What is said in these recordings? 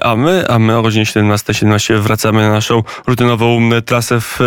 a my, a my o godzinie 17.17 17 wracamy na naszą rutynową trasę w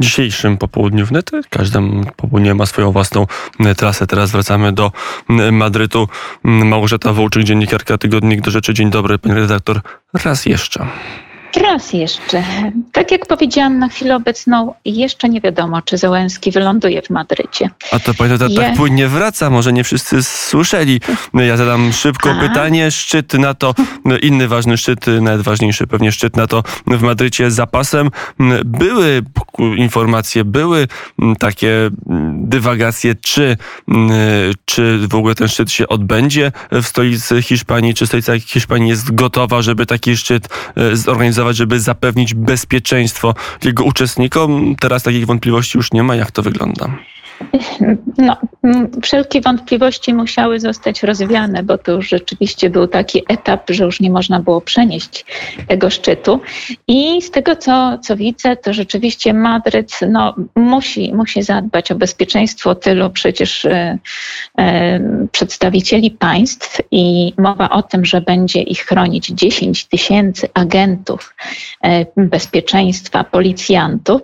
dzisiejszym popołudniu. Wnet każda popołudnie ma swoją własną trasę. Teraz wracamy do Madrytu. Małgorzata Wołczyk, dziennikarka Tygodnik do Rzeczy. Dzień dobry, pani redaktor. Raz jeszcze. Raz jeszcze. Tak jak powiedziałam na chwilę obecną, jeszcze nie wiadomo, czy Załęski wyląduje w Madrycie. A to pani tak płynnie wraca, może nie wszyscy słyszeli. Ja zadam szybko A. pytanie. Szczyt NATO, inny ważny szczyt, nawet ważniejszy pewnie szczyt NATO w Madrycie z zapasem. Były informacje, były takie dywagacje, czy, czy w ogóle ten szczyt się odbędzie w stolicy Hiszpanii, czy stolica Hiszpanii jest gotowa, żeby taki szczyt zorganizować zorganizować, żeby zapewnić bezpieczeństwo jego uczestnikom. Teraz takich wątpliwości już nie ma. Jak to wygląda? No, wszelkie wątpliwości musiały zostać rozwiane, bo to już rzeczywiście był taki etap, że już nie można było przenieść tego szczytu. I z tego, co, co widzę, to rzeczywiście Madryt no, musi, musi zadbać o bezpieczeństwo tylu przecież e, e, przedstawicieli państw i mowa o tym, że będzie ich chronić 10 tysięcy agentów e, bezpieczeństwa, policjantów.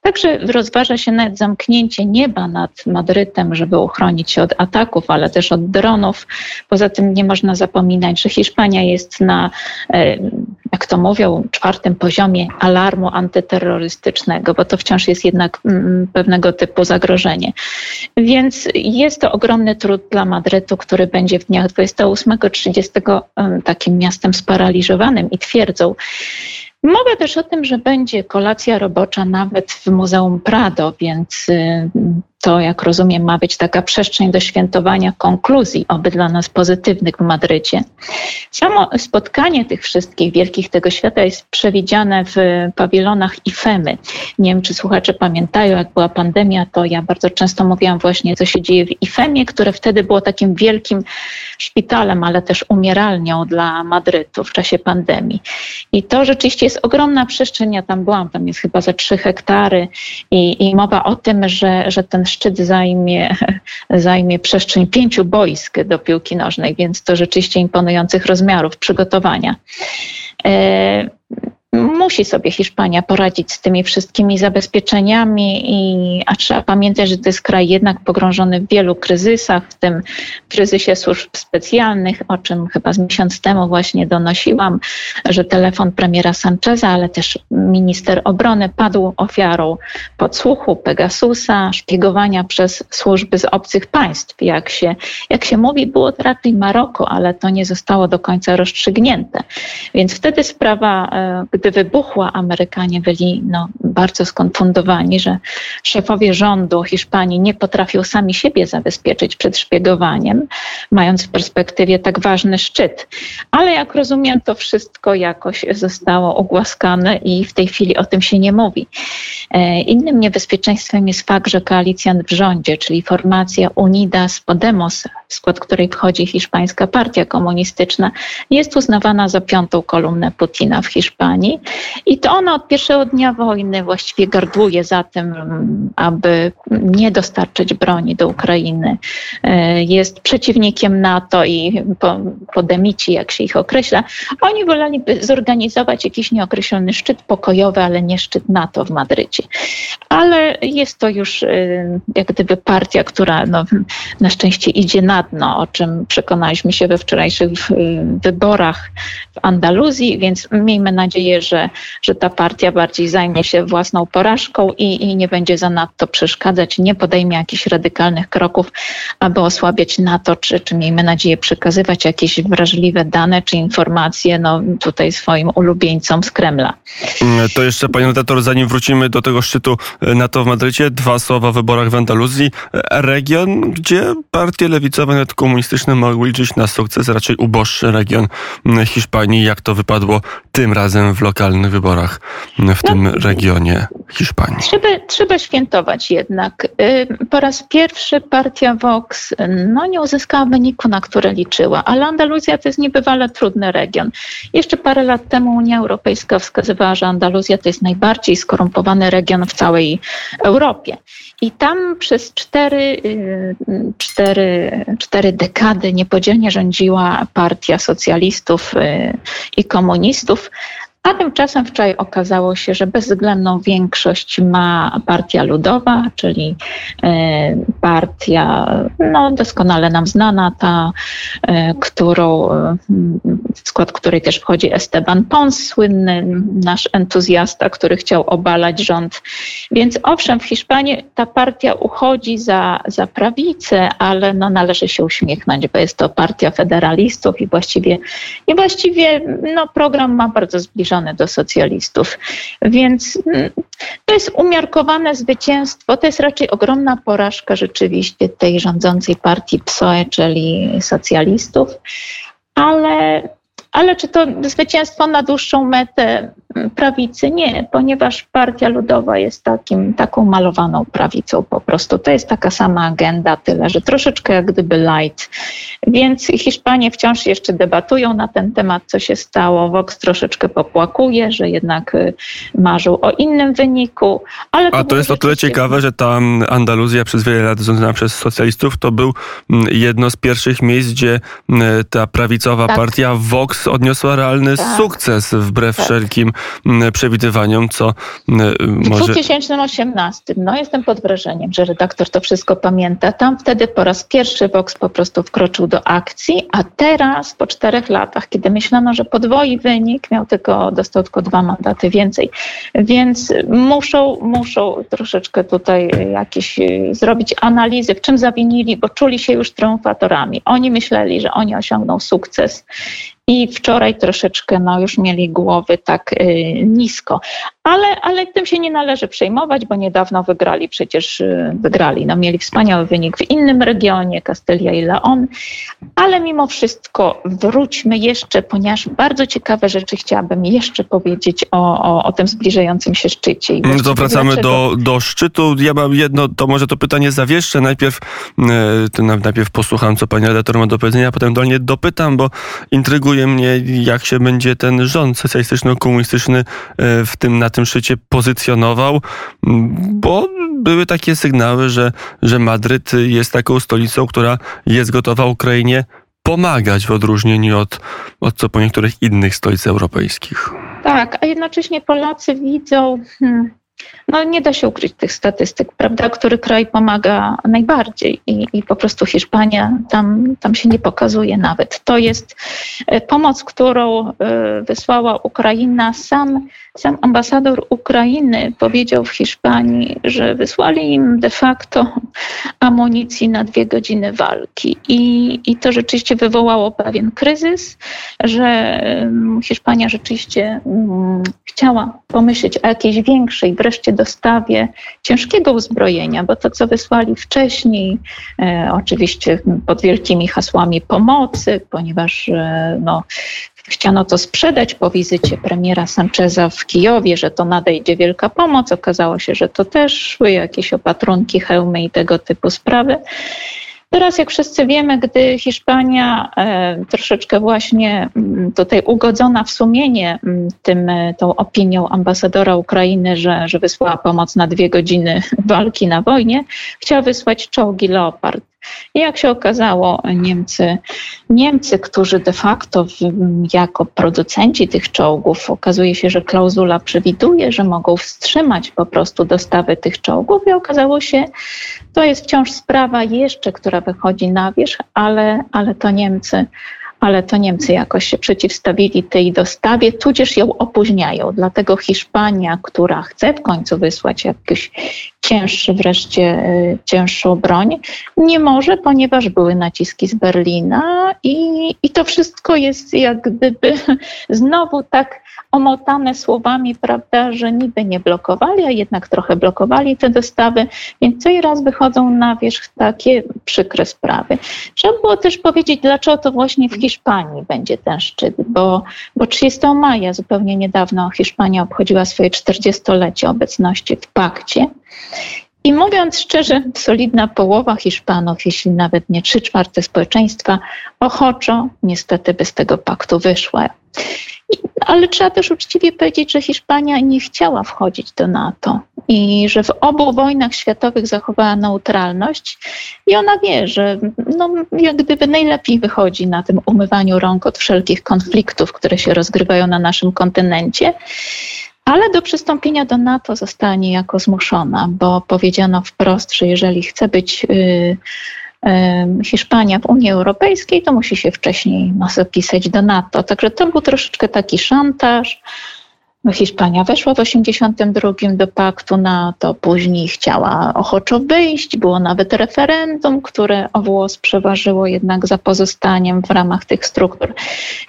Także rozważa się nawet zamknięcie nieba na nad Madrytem, żeby uchronić się od ataków, ale też od dronów. Poza tym nie można zapominać, że Hiszpania jest na, e, jak to mówią, czwartym poziomie alarmu antyterrorystycznego, bo to wciąż jest jednak mm, pewnego typu zagrożenie. Więc jest to ogromny trud dla Madrytu, który będzie w dniach 28-30 takim miastem sparaliżowanym i twierdzą. Mowa też o tym, że będzie kolacja robocza nawet w Muzeum Prado, więc y, to, jak rozumiem, ma być taka przestrzeń do świętowania konkluzji, oby dla nas pozytywnych w Madrycie. Samo spotkanie tych wszystkich wielkich tego świata jest przewidziane w pawilonach IFEMY. Nie wiem, czy słuchacze pamiętają, jak była pandemia, to ja bardzo często mówiłam właśnie, co się dzieje w IFEMie, które wtedy było takim wielkim szpitalem, ale też umieralnią dla Madrytu w czasie pandemii. I to rzeczywiście jest ogromna przestrzeń, ja tam byłam, tam jest chyba za trzy hektary i, i mowa o tym, że, że ten szczyt zajmie, zajmie przestrzeń pięciu boisk do piłki nożnej, więc to rzeczywiście imponujących rozmiarów przygotowania. Musi sobie Hiszpania poradzić z tymi wszystkimi zabezpieczeniami, i, a trzeba pamiętać, że to jest kraj jednak pogrążony w wielu kryzysach, w tym kryzysie służb specjalnych, o czym chyba z miesiąc temu właśnie donosiłam, że telefon premiera Sancheza, ale też minister obrony padł ofiarą podsłuchu Pegasusa, szpiegowania przez służby z obcych państw. Jak się, jak się mówi, było to raczej Maroko, ale to nie zostało do końca rozstrzygnięte. Więc wtedy sprawa, e, gdy wybuchła, Amerykanie byli no, bardzo skonfundowani, że szefowie rządu Hiszpanii nie potrafią sami siebie zabezpieczyć przed szpiegowaniem, mając w perspektywie tak ważny szczyt. Ale jak rozumiem, to wszystko jakoś zostało ogłaskane i w tej chwili o tym się nie mówi. E, innym niebezpieczeństwem jest fakt, że koalicjant w rządzie, czyli formacja Unidas Podemos, w skład której wchodzi hiszpańska partia komunistyczna, jest uznawana za piątą kolumnę Putina w Hiszpanii. I to ona od pierwszego dnia wojny właściwie gardłuje za tym, aby nie dostarczyć broni do Ukrainy. E, jest przeciwnikiem NATO i podemici, jak się ich określa. Oni woleliby zorganizować jakiś nieokreślony szczyt pokojowy, ale nie szczyt NATO w Madrycie. Ale jest to już e, jak gdyby partia, która no, na szczęście idzie na dno, o czym przekonaliśmy się we wczorajszych wyborach w Andaluzji, więc miejmy nadzieję, że, że ta partia bardziej zajmie się własną porażką i, i nie będzie zanadto przeszkadzać, nie podejmie jakichś radykalnych kroków, aby osłabiać NATO, czy, czy miejmy nadzieję przekazywać jakieś wrażliwe dane czy informacje no, tutaj swoim ulubieńcom z Kremla. To jeszcze, panie redaktor, zanim wrócimy do tego szczytu NATO w Madrycie, dwa słowa o wyborach w Andaluzji. Region, gdzie partie lewicowe, nawet komunistyczne mogły liczyć na sukces, raczej uboższy region Hiszpanii. Jak to wypadło tym razem w lokalnych wyborach w no, tym regionie? stronie Hiszpanii. Trzeba, trzeba świętować jednak. Y, po raz pierwszy partia Vox no, nie uzyskała wyniku, na które liczyła, ale Andaluzja to jest niebywale trudny region. Jeszcze parę lat temu Unia Europejska wskazywała, że Andaluzja to jest najbardziej skorumpowany region w całej Europie. I tam przez cztery, y, cztery, cztery dekady niepodzielnie rządziła partia socjalistów y, i komunistów. A tymczasem wczoraj okazało się, że bezwzględną większość ma Partia Ludowa, czyli e, partia no, doskonale nam znana, ta, e, którą, w skład której też wchodzi Esteban Pons, słynny nasz entuzjasta, który chciał obalać rząd. Więc owszem, w Hiszpanii ta partia uchodzi za, za prawicę, ale no, należy się uśmiechnąć, bo jest to partia federalistów i właściwie, i właściwie no, program ma bardzo zbliżony zbliżony do socjalistów. Więc mm, to jest umiarkowane zwycięstwo, to jest raczej ogromna porażka rzeczywiście tej rządzącej partii PSOE, czyli socjalistów, ale ale czy to zwycięstwo na dłuższą metę prawicy? Nie, ponieważ Partia Ludowa jest takim, taką malowaną prawicą po prostu. To jest taka sama agenda, tyle że troszeczkę jak gdyby light. Więc Hiszpanie wciąż jeszcze debatują na ten temat, co się stało. Vox troszeczkę popłakuje, że jednak y, marzył o innym wyniku. Ale to A to jest o tyle ciekawe, że ta Andaluzja przez wiele lat rządzona przez socjalistów to był jedno z pierwszych miejsc, gdzie ta prawicowa tak. partia Vox odniosła realny tak. sukces wbrew tak. wszelkim mm, przewidywaniom, co mm, może... W 2018, no jestem pod wrażeniem, że redaktor to wszystko pamięta. Tam wtedy po raz pierwszy Vox po prostu wkroczył do akcji, a teraz po czterech latach, kiedy myślano, że podwoi wynik, miał tylko, dostał tylko dwa mandaty więcej. Więc muszą, muszą troszeczkę tutaj jakieś y, zrobić analizy, w czym zawinili, bo czuli się już triumfatorami. Oni myśleli, że oni osiągną sukces i wczoraj troszeczkę no, już mieli głowy tak y, nisko. Ale, ale tym się nie należy przejmować, bo niedawno wygrali, przecież y, wygrali. No, mieli wspaniały wynik w innym regionie, Castylia i Leon, ale mimo wszystko wróćmy jeszcze, ponieważ bardzo ciekawe rzeczy chciałabym jeszcze powiedzieć o, o, o tym zbliżającym się szczycie. I no to wracamy do, do szczytu. Ja mam jedno, to może to pytanie zawieszczę. Najpierw, e, najpierw posłucham, co pani redaktor ma do powiedzenia, a potem do nie dopytam, bo intryguje mnie, jak się będzie ten rząd socjalistyczno-komunistyczny e, w tym, na tym szczycie pozycjonował, bo były takie sygnały, że, że Madryt jest taką stolicą, która jest gotowa Ukrainie pomagać w odróżnieniu od, od co po niektórych innych stolic europejskich. Tak, a jednocześnie Polacy widzą hmm, no nie da się ukryć tych statystyk, prawda, który kraj pomaga najbardziej i, i, po prostu Hiszpania tam, tam się nie pokazuje nawet. To jest e, pomoc, którą e, wysłała Ukraina. Sam, sam ambasador Ukrainy powiedział w Hiszpanii, że wysłali im de facto amunicji na dwie godziny walki i, i to rzeczywiście wywołało pewien kryzys, że Hiszpania rzeczywiście mm, chciała pomyśleć o jakiejś większej wreszcie dostawie ciężkiego uzbrojenia, bo to, co wysłali wcześniej, e, oczywiście pod wielkimi hasłami pomocy, ponieważ e, no, chciano to sprzedać po wizycie premiera Sancheza w Kijowie, że to nadejdzie wielka pomoc. Okazało się, że to też szły jakieś opatrunki, hełmy i tego typu sprawy. Teraz, jak wszyscy wiemy, gdy Hiszpania e, troszeczkę właśnie mm, tutaj ugodzona w sumienie mm, tym, e, tą opinią ambasadora Ukrainy, że, że wysłała pomoc na dwie godziny walki na wojnie, chciała wysłać czołgi Leopard. I jak się okazało, Niemcy, Niemcy, którzy de facto jako producenci tych czołgów, okazuje się, że klauzula przewiduje, że mogą wstrzymać po prostu dostawy tych czołgów i okazało się, to jest wciąż sprawa jeszcze, która wychodzi na wierzch, ale, ale to Niemcy ale to Niemcy jakoś się przeciwstawili tej dostawie, tudzież ją opóźniają. Dlatego Hiszpania, która chce w końcu wysłać jakieś cięższy wreszcie, cięższą broń. Nie może, ponieważ były naciski z Berlina i, i to wszystko jest jak gdyby znowu tak omotane słowami, prawda, że niby nie blokowali, a jednak trochę blokowali te dostawy, więc co i raz wychodzą na wierzch takie przykre sprawy. Trzeba było też powiedzieć, dlaczego to właśnie w Hiszpanii będzie ten szczyt, bo, bo 30 maja zupełnie niedawno Hiszpania obchodziła swoje 40-lecie obecności w pakcie. I mówiąc szczerze, solidna połowa Hiszpanów, jeśli nawet nie trzy czwarte społeczeństwa, ochoczo niestety bez tego paktu wyszła. Ale trzeba też uczciwie powiedzieć, że Hiszpania nie chciała wchodzić do NATO i że w obu wojnach światowych zachowała neutralność i ona wie, że no, jak gdyby najlepiej wychodzi na tym umywaniu rąk od wszelkich konfliktów, które się rozgrywają na naszym kontynencie. Ale do przystąpienia do NATO zostanie jako zmuszona, bo powiedziano wprost, że jeżeli chce być y, Hiszpania w Unii Europejskiej, to musi się wcześniej zapisać do NATO. Także to był troszeczkę taki szantaż. Hiszpania weszła w 1982 do paktu NATO, później chciała ochoczo wyjść, było nawet referendum, które o włos przeważyło jednak za pozostaniem w ramach tych struktur.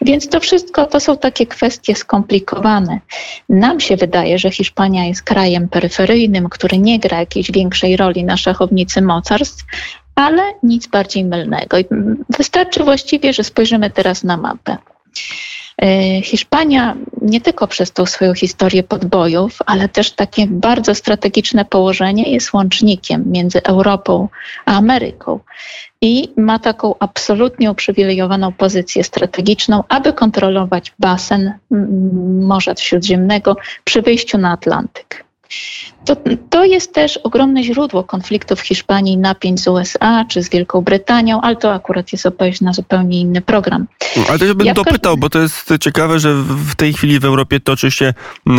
Więc to wszystko to są takie kwestie skomplikowane. Nam się wydaje, że Hiszpania jest krajem peryferyjnym, który nie gra jakiejś większej roli na szachownicy mocarstw, ale nic bardziej mylnego. Wystarczy właściwie, że spojrzymy teraz na mapę. E, Hiszpania nie tylko przez tą swoją historię podbojów, ale też takie bardzo strategiczne położenie jest łącznikiem między Europą a Ameryką i ma taką absolutnie uprzywilejowaną pozycję strategiczną, aby kontrolować basen Morza Śródziemnego przy wyjściu na Atlantyk. To, to jest też ogromne źródło konfliktów w Hiszpanii, napięć z USA czy z Wielką Brytanią, ale to akurat jest odpowiedź na zupełnie inny program. Ale też bym ja dopytał, bo to jest ciekawe, że w tej chwili w Europie toczy się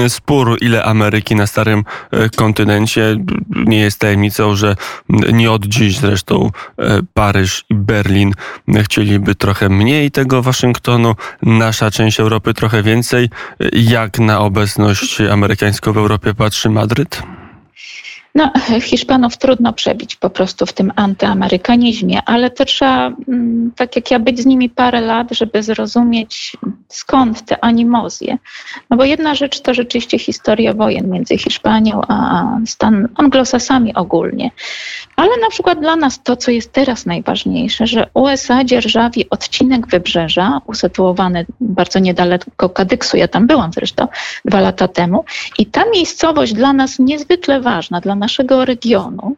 spór, ile Ameryki na starym e, kontynencie. Nie jest tajemnicą, że nie od dziś zresztą e, Paryż i Berlin chcieliby trochę mniej tego Waszyngtonu, nasza część Europy trochę więcej. Jak na obecność amerykańską w Europie patrzy Madryt? Shh. No, Hiszpanów trudno przebić po prostu w tym antyamerykanizmie, ale to trzeba, mm, tak jak ja, być z nimi parę lat, żeby zrozumieć skąd te animozje. No bo jedna rzecz to rzeczywiście historia wojen między Hiszpanią a Stan anglosasami ogólnie. Ale na przykład dla nas to, co jest teraz najważniejsze, że USA dzierżawi odcinek wybrzeża, usytuowany bardzo niedaleko Kadyksu, ja tam byłam zresztą dwa lata temu, i ta miejscowość dla nas niezwykle ważna, dla naszego regionu,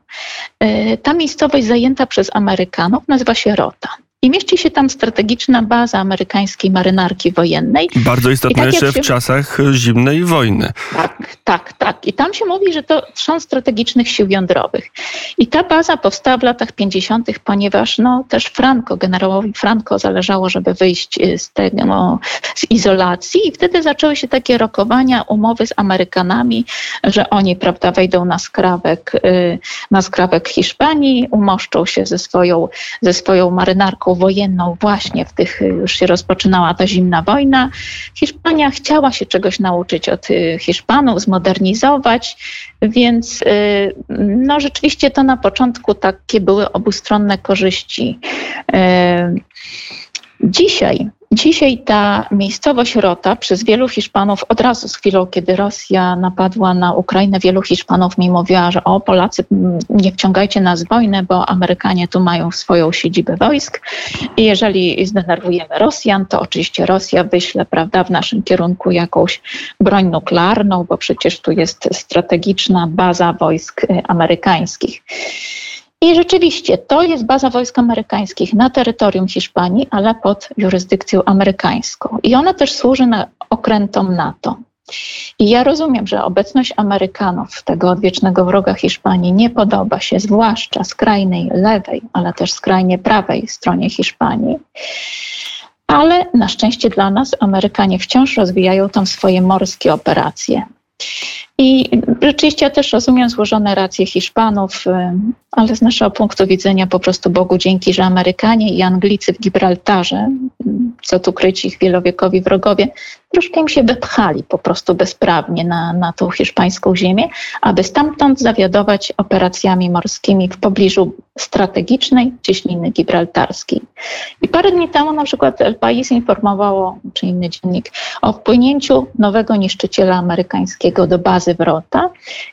e, ta miejscowość zajęta przez Amerykanów nazywa się Rota. I mieści się tam strategiczna baza amerykańskiej marynarki wojennej. Bardzo istotna tak jeszcze się... w czasach zimnej wojny. Tak, tak, tak. I tam się mówi, że to są strategicznych sił jądrowych. I ta baza powstała w latach 50., ponieważ no, też Franco, generałowi Franco zależało, żeby wyjść y, z tego, no, z izolacji i wtedy zaczęły się takie rokowania, umowy z Amerykanami, że oni, prawda, wejdą na skrawek, y, na skrawek Hiszpanii, umoszczą się ze swoją, ze swoją marynarką wojenną właśnie w tych, y, już się rozpoczynała ta zimna wojna. Hiszpania chciała się czegoś nauczyć od y, Hiszpanów, zmodernizować, więc y, no rzeczywiście to na początku takie były obustronne korzyści. Dzisiaj Dzisiaj ta miejscowość Rota przez wielu Hiszpanów, od razu z chwilą, kiedy Rosja napadła na Ukrainę, wielu Hiszpanów mi mówiła, że o Polacy, nie wciągajcie nas w wojnę, bo Amerykanie tu mają swoją siedzibę wojsk i jeżeli zdenerwujemy Rosjan, to oczywiście Rosja wyśle prawda, w naszym kierunku jakąś broń nuklearną, bo przecież tu jest strategiczna baza wojsk y, amerykańskich. I rzeczywiście to jest baza wojsk amerykańskich na terytorium Hiszpanii, ale pod jurysdykcją amerykańską. I ona też służy na okrętom NATO. I ja rozumiem, że obecność Amerykanów, tego odwiecznego wroga Hiszpanii, nie podoba się zwłaszcza skrajnej lewej, ale też skrajnie prawej stronie Hiszpanii. Ale na szczęście dla nas Amerykanie wciąż rozwijają tam swoje morskie operacje. I rzeczywiście ja też rozumiem złożone racje Hiszpanów, y, ale z naszego punktu widzenia po prostu Bogu dzięki, że Amerykanie i Anglicy w Gibraltarze, y, co tu kryć ich wielowiekowi wrogowie, troszkę im się wepchali po prostu bezprawnie na, na tą hiszpańską ziemię, aby stamtąd zawiadować operacjami morskimi w pobliżu strategicznej cieśniny gibraltarskiej. I parę dni temu na przykład El País informowało, czy inny dziennik, o wpłynięciu nowego niszczyciela amerykańskiego do bazy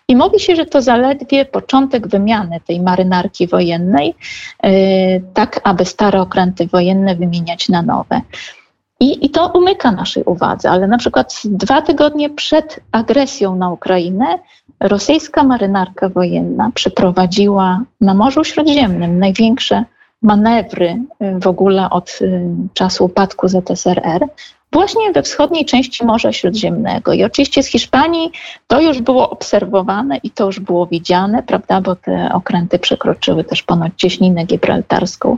I mówi się, że to zaledwie początek wymiany tej marynarki wojennej, yy, tak aby stare okręty wojenne wymieniać na nowe. I, I, to umyka naszej uwadze, ale na przykład dwa tygodnie przed agresją na Ukrainę rosyjska marynarka wojenna przeprowadziła na Morzu Śródziemnym największe manewry y, w ogóle od y, czasu upadku ZSRR, właśnie we wschodniej części Morza Śródziemnego. I oczywiście z Hiszpanii to już było obserwowane i to już było widziane, prawda, bo te okręty przekroczyły też ponad cieśninę gibraltarską.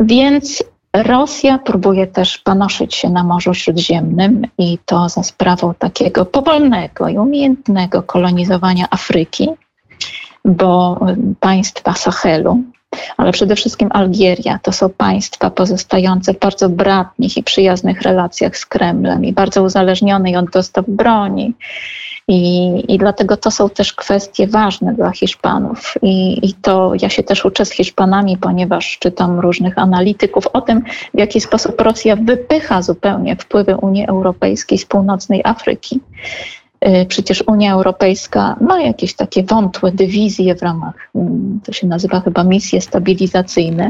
Więc Rosja próbuje też panoszyć się na Morzu Śródziemnym i to za sprawą takiego powolnego i umiejętnego kolonizowania Afryki, bo państwa Sahelu, ale przede wszystkim Algieria, to są państwa pozostające w bardzo bratnich i przyjaznych relacjach z Kremlem i bardzo uzależnione od dostaw broni i, I dlatego to są też kwestie ważne dla Hiszpanów. I, I to ja się też uczę z Hiszpanami, ponieważ czytam różnych analityków o tym, w jaki sposób Rosja wypycha zupełnie wpływy Unii Europejskiej z północnej Afryki. Y, przecież Unia Europejska ma jakieś takie wątłe dywizje w ramach, mm, to się nazywa chyba misje stabilizacyjne,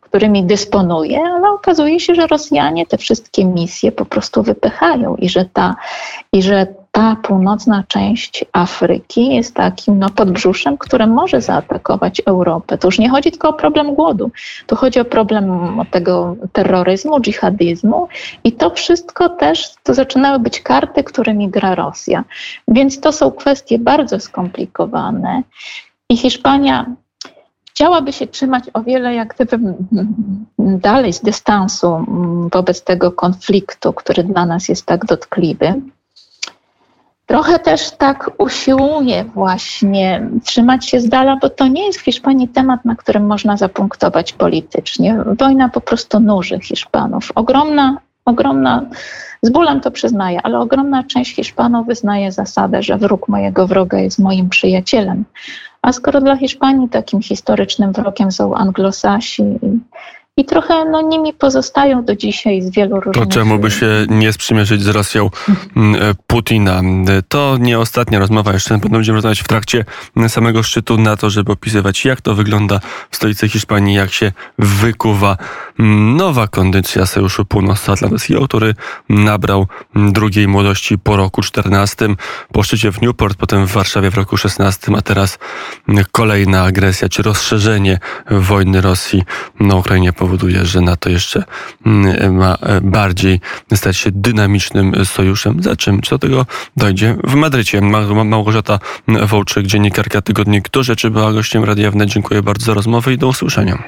którymi dysponuje, ale okazuje się, że Rosjanie te wszystkie misje po prostu wypychają i że ta, i że ta północna część Afryki jest takim no, podbrzuszem, które może zaatakować Europę. To już nie chodzi tylko o problem głodu, tu chodzi o problem tego terroryzmu, dżihadyzmu i to wszystko też to zaczynały być karty, którymi gra Rosja. Więc to są kwestie bardzo skomplikowane. I Hiszpania chciałaby się trzymać o wiele jak gdyby dalej z dystansu wobec tego konfliktu, który dla nas jest tak dotkliwy. Trochę też tak usiłuje właśnie trzymać się z dala, bo to nie jest w Hiszpanii temat, na którym można zapunktować politycznie. Wojna po prostu nuży Hiszpanów. Ogromna, ogromna, z bólem to przyznaję, ale ogromna część Hiszpanów wyznaje zasadę, że wróg mojego wroga jest moim przyjacielem. A skoro dla Hiszpanii takim historycznym wrogiem są anglosasi i trochę no, nimi pozostają do dzisiaj z wielu różnych... To czemu by się nie sprzymierzyć z Rosją e, Putina? To nie ostatnia rozmowa, jeszcze będziemy rozmawiać w trakcie samego szczytu NATO, żeby opisywać jak to wygląda w stolicy Hiszpanii, jak się wykuwa nowa kondycja Sojuszu Północnoatlantyckiego, który nabrał drugiej młodości po roku 14, po szczycie w Newport, potem w Warszawie w roku 16, a teraz kolejna agresja, czy rozszerzenie wojny Rosji na Ukrainie powoduje, że NATO jeszcze mm, ma e, bardziej stać się dynamicznym sojuszem. Za czym? Co tego dojdzie w Madrycie? Małgorzata Wołczyk, dziennikarka Tygodnik Do Rzeczy była gościem Radia Wnet. Dziękuję bardzo za rozmowę i do usłyszenia.